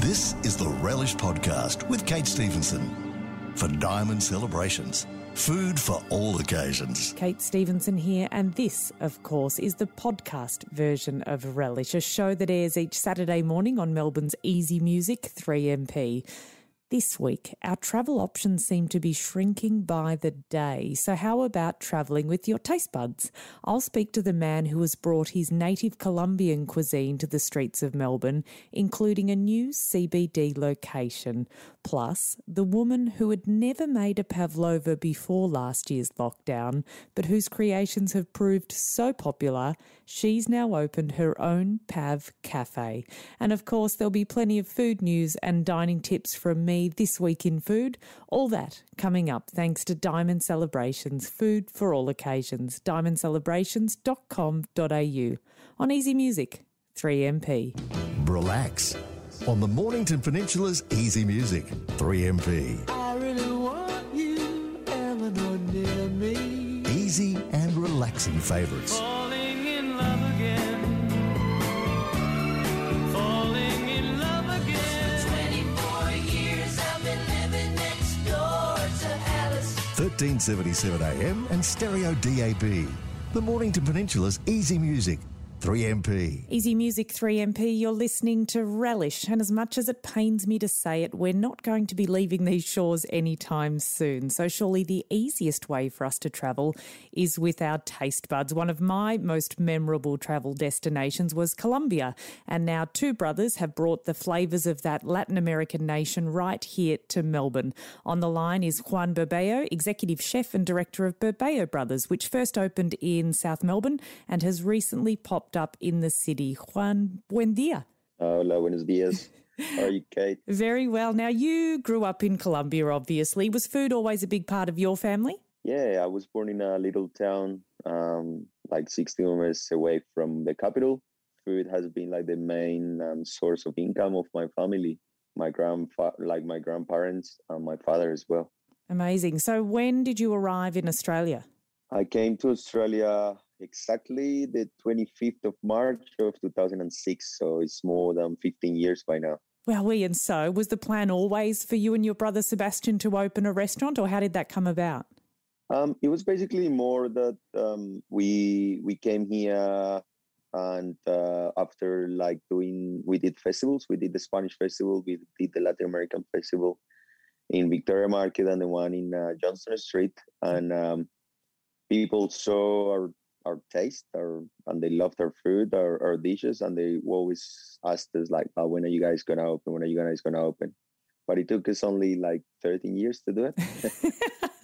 This is the Relish Podcast with Kate Stevenson. For Diamond Celebrations, food for all occasions. Kate Stevenson here, and this, of course, is the podcast version of Relish, a show that airs each Saturday morning on Melbourne's Easy Music 3MP. This week, our travel options seem to be shrinking by the day. So, how about travelling with your taste buds? I'll speak to the man who has brought his native Colombian cuisine to the streets of Melbourne, including a new CBD location. Plus, the woman who had never made a pavlova before last year's lockdown, but whose creations have proved so popular, she's now opened her own Pav Cafe. And of course, there'll be plenty of food news and dining tips from me this week in food. All that coming up thanks to Diamond Celebrations, food for all occasions. DiamondCelebrations.com.au. On Easy Music, 3MP. Relax on the Mornington Peninsula's Easy Music 3MP. I really want you, Eleanor, near me. Easy and relaxing favourites. Falling in love again. Falling in love again. 24 years I've been living next door to Alice. 1377 AM and Stereo DAB. The Mornington Peninsula's Easy Music 3MP. Easy Music 3MP, you're listening to Relish, and as much as it pains me to say it, we're not going to be leaving these shores anytime soon. So, surely the easiest way for us to travel is with our taste buds. One of my most memorable travel destinations was Colombia, and now two brothers have brought the flavours of that Latin American nation right here to Melbourne. On the line is Juan Burbeo, executive chef and director of Burbeo Brothers, which first opened in South Melbourne and has recently popped up in the city. Juan, buen dia. Hola, buenos dias. How are you, Kate? Very well. Now, you grew up in Colombia, obviously. Was food always a big part of your family? Yeah, I was born in a little town, um, like 60 kilometers away from the capital. Food has been like the main um, source of income of my family. My grandfa, like my grandparents, and my father as well. Amazing. So, when did you arrive in Australia? I came to Australia exactly the 25th of March of 2006, so it's more than 15 years by now. Well, we and so was the plan always for you and your brother Sebastian to open a restaurant, or how did that come about? Um, it was basically more that um, we we came here and uh, after like doing we did festivals we did the spanish festival we did the latin american festival in victoria market and the one in uh, johnston street and um, people saw our our taste our and they loved our food our, our dishes and they always asked us like oh, when are you guys gonna open when are you guys gonna open but it took us only like 13 years to do it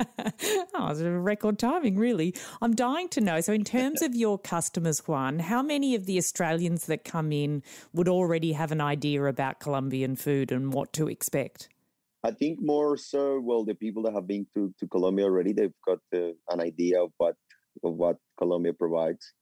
oh, it's a record timing, really. I'm dying to know. So, in terms of your customers, Juan, how many of the Australians that come in would already have an idea about Colombian food and what to expect? I think more so. Well, the people that have been to, to Colombia already, they've got uh, an idea of what of what Colombia provides.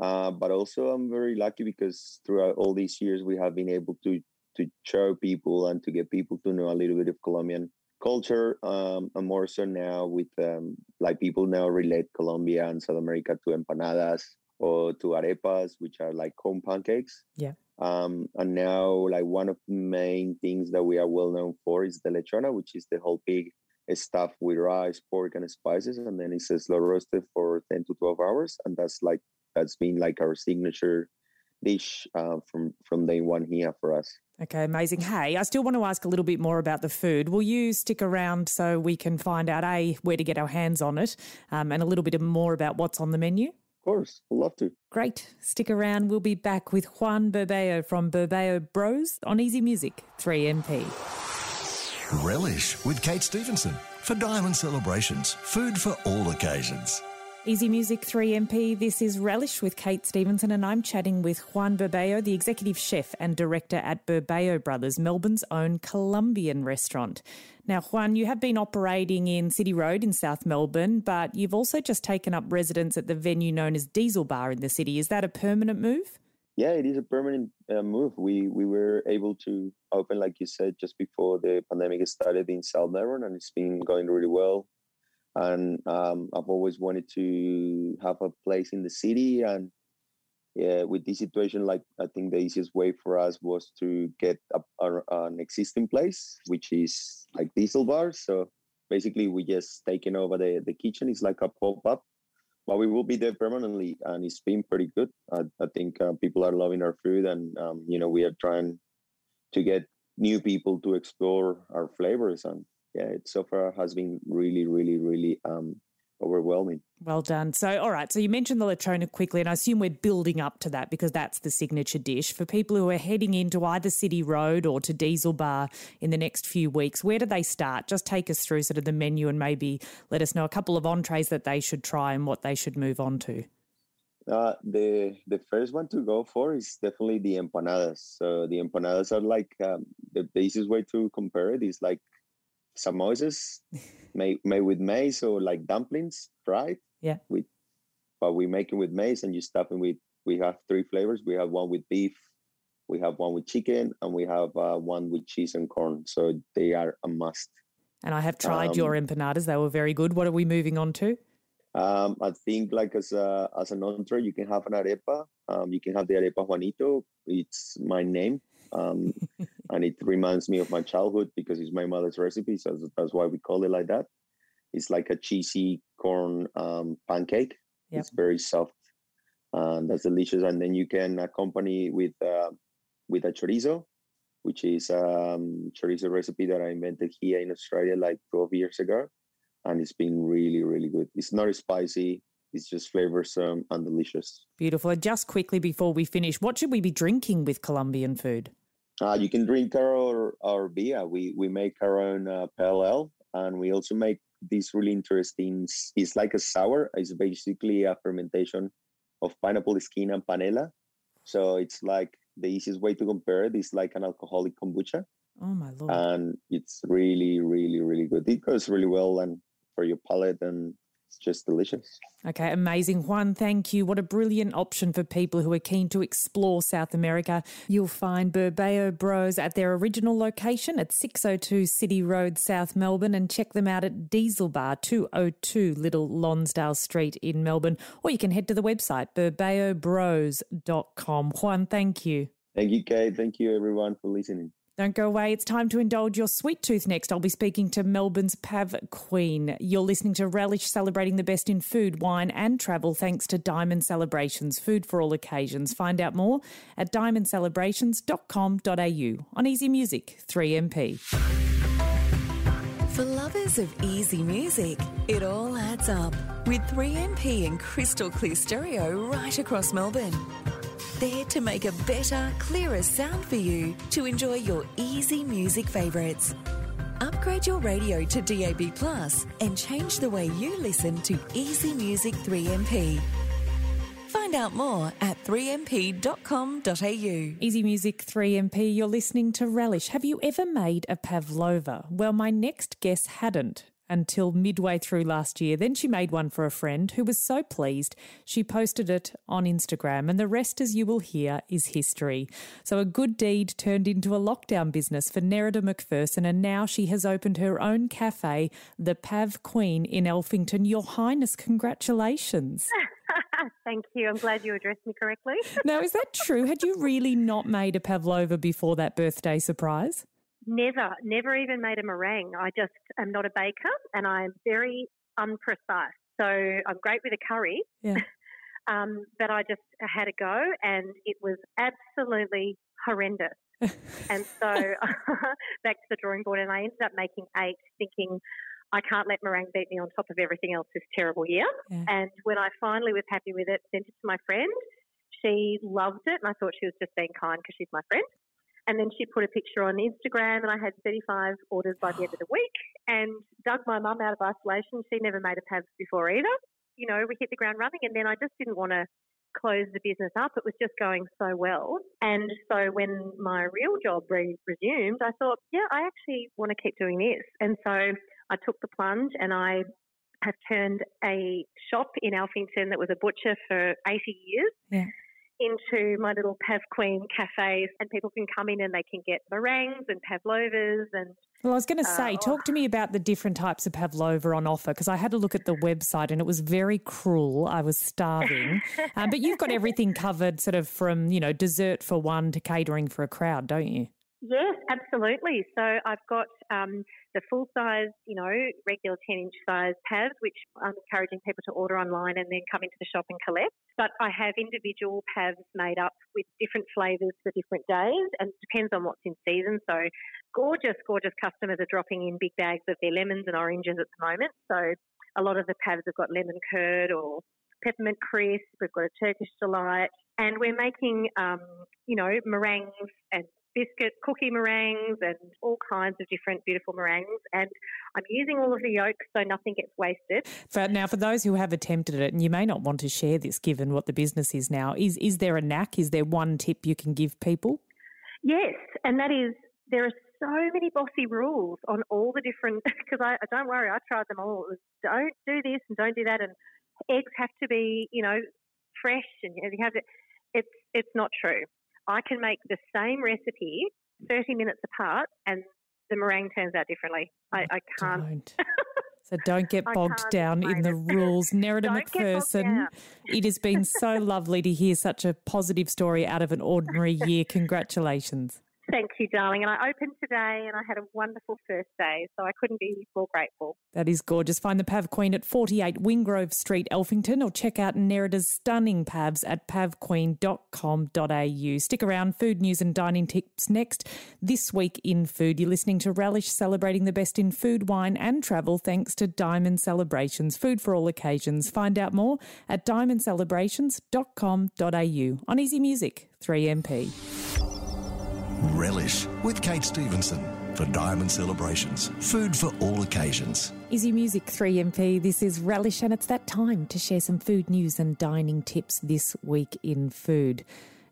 Uh, but also, I'm very lucky because throughout all these years, we have been able to to show people and to get people to know a little bit of Colombian culture. Um, and more so now with um, like people now relate Colombia and South America to empanadas or to arepas, which are like home pancakes. Yeah. Um, and now, like one of the main things that we are well known for is the lechona, which is the whole pig stuffed with rice, pork, and spices, and then it's slow roasted for ten to twelve hours, and that's like that's been like our signature dish uh, from from day one here for us. Okay, amazing. Hey, I still want to ask a little bit more about the food. Will you stick around so we can find out a where to get our hands on it, um, and a little bit more about what's on the menu? Of course, I'd love to. Great. Stick around. We'll be back with Juan Burbeo from Burbeo Bros on Easy Music 3MP. Relish with Kate Stevenson. For Diamond Celebrations, food for all occasions. Easy Music 3MP. This is Relish with Kate Stevenson, and I'm chatting with Juan Burbeo, the executive chef and director at Burbeo Brothers, Melbourne's own Colombian restaurant. Now, Juan, you have been operating in City Road in South Melbourne, but you've also just taken up residence at the venue known as Diesel Bar in the city. Is that a permanent move? Yeah, it is a permanent uh, move. We we were able to open, like you said, just before the pandemic started in South Melbourne, and it's been going really well and um, I've always wanted to have a place in the city, and yeah, with this situation, like I think the easiest way for us was to get a, a, an existing place, which is like diesel bar. So basically, we just taken over the the kitchen. It's like a pop up, but we will be there permanently, and it's been pretty good. I, I think uh, people are loving our food, and um, you know we are trying to get new people to explore our flavors, and yeah, it so far has been really, really, really um, overwhelming. Well done. So, all right. So, you mentioned the lechona quickly, and I assume we're building up to that because that's the signature dish. For people who are heading into either City Road or to Diesel Bar in the next few weeks, where do they start? Just take us through sort of the menu and maybe let us know a couple of entrees that they should try and what they should move on to. Uh, the the first one to go for is definitely the empanadas. So the empanadas are like um, the easiest way to compare it is like samosas made made with maize or like dumplings fried. Yeah. With but we make it with maize and you stuff it with we have three flavors. We have one with beef, we have one with chicken, and we have uh, one with cheese and corn. So they are a must. And I have tried um, your empanadas; they were very good. What are we moving on to? Um, I think like as a as an entree, you can have an arepa. Um, you can have the arepa Juanito. It's my name, um, and it reminds me of my childhood because it's my mother's recipe. So that's why we call it like that. It's like a cheesy corn um, pancake. Yep. It's very soft, and that's delicious. And then you can accompany with uh, with a chorizo, which is um, chorizo recipe that I invented here in Australia like 12 years ago and it's been really, really good. It's not spicy. It's just flavorsome and delicious. Beautiful. And just quickly before we finish, what should we be drinking with Colombian food? Uh, you can drink our, our beer. We we make our own uh, pale ale, and we also make this really interesting. It's like a sour. It's basically a fermentation of pineapple skin and panela. So it's like the easiest way to compare it is like an alcoholic kombucha. Oh my lord! And it's really, really, really good. It goes really well, and for your palate and it's just delicious. Okay, amazing. Juan, thank you. What a brilliant option for people who are keen to explore South America. You'll find Burbeo Bros at their original location at 602 City Road, South Melbourne, and check them out at Diesel Bar 202 Little Lonsdale Street in Melbourne. Or you can head to the website burbeobros.com. Juan, thank you. Thank you, Kate. Thank you, everyone, for listening. Don't go away. It's time to indulge your sweet tooth next. I'll be speaking to Melbourne's Pav Queen. You're listening to Relish celebrating the best in food, wine, and travel thanks to Diamond Celebrations, food for all occasions. Find out more at diamondcelebrations.com.au on Easy Music 3MP. For lovers of easy music, it all adds up with 3MP and crystal clear stereo right across Melbourne there to make a better, clearer sound for you to enjoy your easy music favourites. Upgrade your radio to DAB Plus and change the way you listen to Easy Music 3MP. Find out more at 3mp.com.au. Easy Music 3MP, you're listening to Relish. Have you ever made a pavlova? Well, my next guest hadn't until midway through last year. Then she made one for a friend who was so pleased she posted it on Instagram, and the rest, as you will hear, is history. So a good deed turned into a lockdown business for Nerida McPherson, and now she has opened her own cafe, the Pav Queen in Alphington. Your Highness, congratulations. Thank you. I'm glad you addressed me correctly. now, is that true? Had you really not made a pavlova before that birthday surprise? Never, never even made a meringue. I just am not a baker and I'm very unprecise. So I'm great with a curry. Yeah. um, but I just had a go and it was absolutely horrendous. and so back to the drawing board and I ended up making eight thinking I can't let meringue beat me on top of everything else this terrible year. Yeah. And when I finally was happy with it, sent it to my friend. She loved it and I thought she was just being kind because she's my friend. And then she put a picture on Instagram, and I had 35 orders by the end of the week. And dug my mum out of isolation. She never made a PAVS before either. You know, we hit the ground running, and then I just didn't want to close the business up. It was just going so well. And so when my real job re- resumed, I thought, yeah, I actually want to keep doing this. And so I took the plunge and I have turned a shop in Alphington that was a butcher for 80 years yeah. Into my little Pav Queen cafes, and people can come in and they can get meringues and pavlovas and Well, I was going to Uh, say, talk to me about the different types of pavlova on offer because I had a look at the website and it was very cruel. I was starving, um, but you've got everything covered, sort of from you know dessert for one to catering for a crowd, don't you? Yes, absolutely. So I've got um, the full size, you know, regular 10 inch size pads, which I'm encouraging people to order online and then come into the shop and collect. But I have individual pads made up with different flavours for different days and it depends on what's in season. So gorgeous, gorgeous customers are dropping in big bags of their lemons and oranges at the moment. So a lot of the pads have got lemon curd or peppermint crisp. We've got a Turkish delight, and we're making, um, you know, meringues and biscuit cookie meringues and all kinds of different beautiful meringues. And I'm using all of the yolks so nothing gets wasted. For, now, for those who have attempted it, and you may not want to share this given what the business is now, is is there a knack? Is there one tip you can give people? Yes, and that is there are so many bossy rules on all the different. Because I, I don't worry, I tried them all. Was don't do this and don't do that, and eggs have to be you know fresh, and you have to. It's it's not true. I can make the same recipe thirty minutes apart, and the meringue turns out differently. I, I oh, can't. Don't. So don't get bogged down in the it. rules. Nerida Don't get bogged McPherson, it has been so lovely to hear such a positive story out of an ordinary year. Congratulations. Thank you, darling. And I opened today, and I had a wonderful first day, so I couldn't be more grateful. That is gorgeous. Find the Pav Queen at 48 Wingrove Street, Alphington, or check out Nerida's stunning pavs at pavqueen.com.au. Stick around, food news and dining tips next. This week in food, you're listening to Relish celebrating the best in food, wine, and travel thanks to Diamond Celebrations, food for all occasions. Find out more at diamondcelebrations.com.au on Easy Music 3MP. Relish with Kate Stevenson for Diamond Celebrations. Food for all occasions. Easy Music 3MP. This is Relish, and it's that time to share some food news and dining tips this week in food.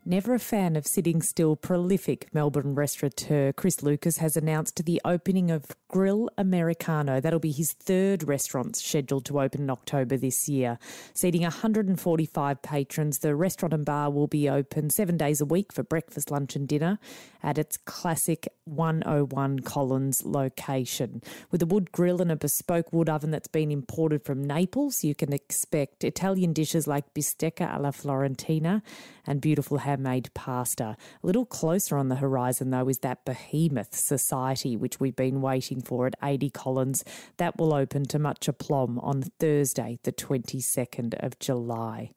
Never a fan of sitting still, prolific Melbourne restaurateur Chris Lucas has announced the opening of Grill Americano. That'll be his third restaurant scheduled to open in October this year. Seating 145 patrons, the restaurant and bar will be open seven days a week for breakfast, lunch, and dinner at its classic 101 Collins location. With a wood grill and a bespoke wood oven that's been imported from Naples, you can expect Italian dishes like bistecca alla Florentina and beautiful handmade pasta. A little closer on the horizon, though, is that behemoth society, which we've been waiting for at 80 Collins. That will open to much aplomb on Thursday, the 22nd of July.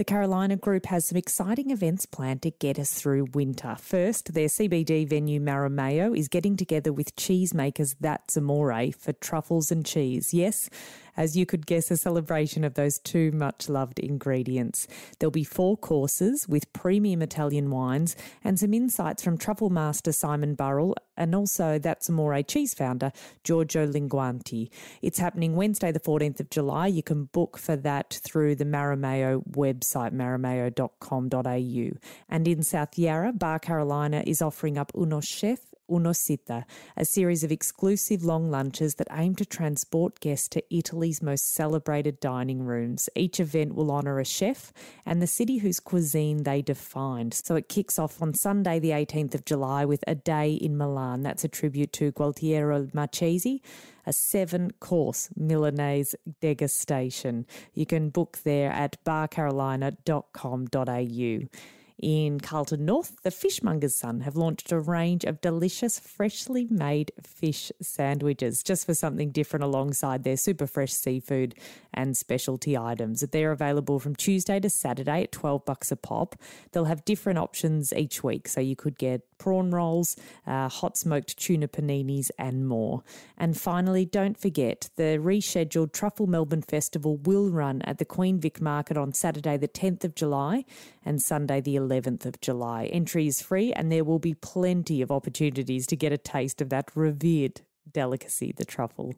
The Carolina Group has some exciting events planned to get us through winter. First, their CBD venue Marameo is getting together with cheesemakers That's Amore for truffles and cheese. Yes, as you could guess, a celebration of those two much loved ingredients. There'll be four courses with premium Italian wines and some insights from truffle master Simon Burrell and also That's Amore cheese founder Giorgio Linguanti. It's happening Wednesday, the 14th of July. You can book for that through the Marameo website, marameo.com.au. And in South Yarra, Bar Carolina is offering up Uno Chef Uno Cita, a series of exclusive long lunches that aim to transport guests to Italy's most celebrated dining rooms. Each event will honour a chef and the city whose cuisine they defined. So it kicks off on Sunday, the 18th of July, with a day in Milan. That's a tribute to Gualtiero Marchesi, a seven course Milanese degustation. You can book there at barcarolina.com.au. In Carlton North, the Fishmonger's Son have launched a range of delicious, freshly made fish sandwiches just for something different alongside their super fresh seafood and specialty items. They're available from Tuesday to Saturday at 12 bucks a pop. They'll have different options each week, so you could get prawn rolls, uh, hot smoked tuna paninis, and more. And finally, don't forget the rescheduled Truffle Melbourne Festival will run at the Queen Vic Market on Saturday, the 10th of July, and Sunday, the 11th of July. Entry is free, and there will be plenty of opportunities to get a taste of that revered delicacy, the truffle.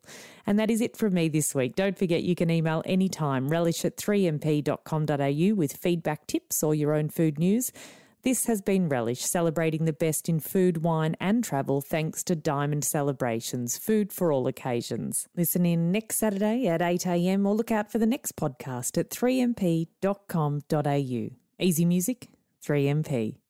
And that is it from me this week. Don't forget you can email anytime relish at 3mp.com.au with feedback tips or your own food news. This has been Relish, celebrating the best in food, wine, and travel thanks to Diamond Celebrations, food for all occasions. Listen in next Saturday at 8am or look out for the next podcast at 3mp.com.au. Easy music, 3MP.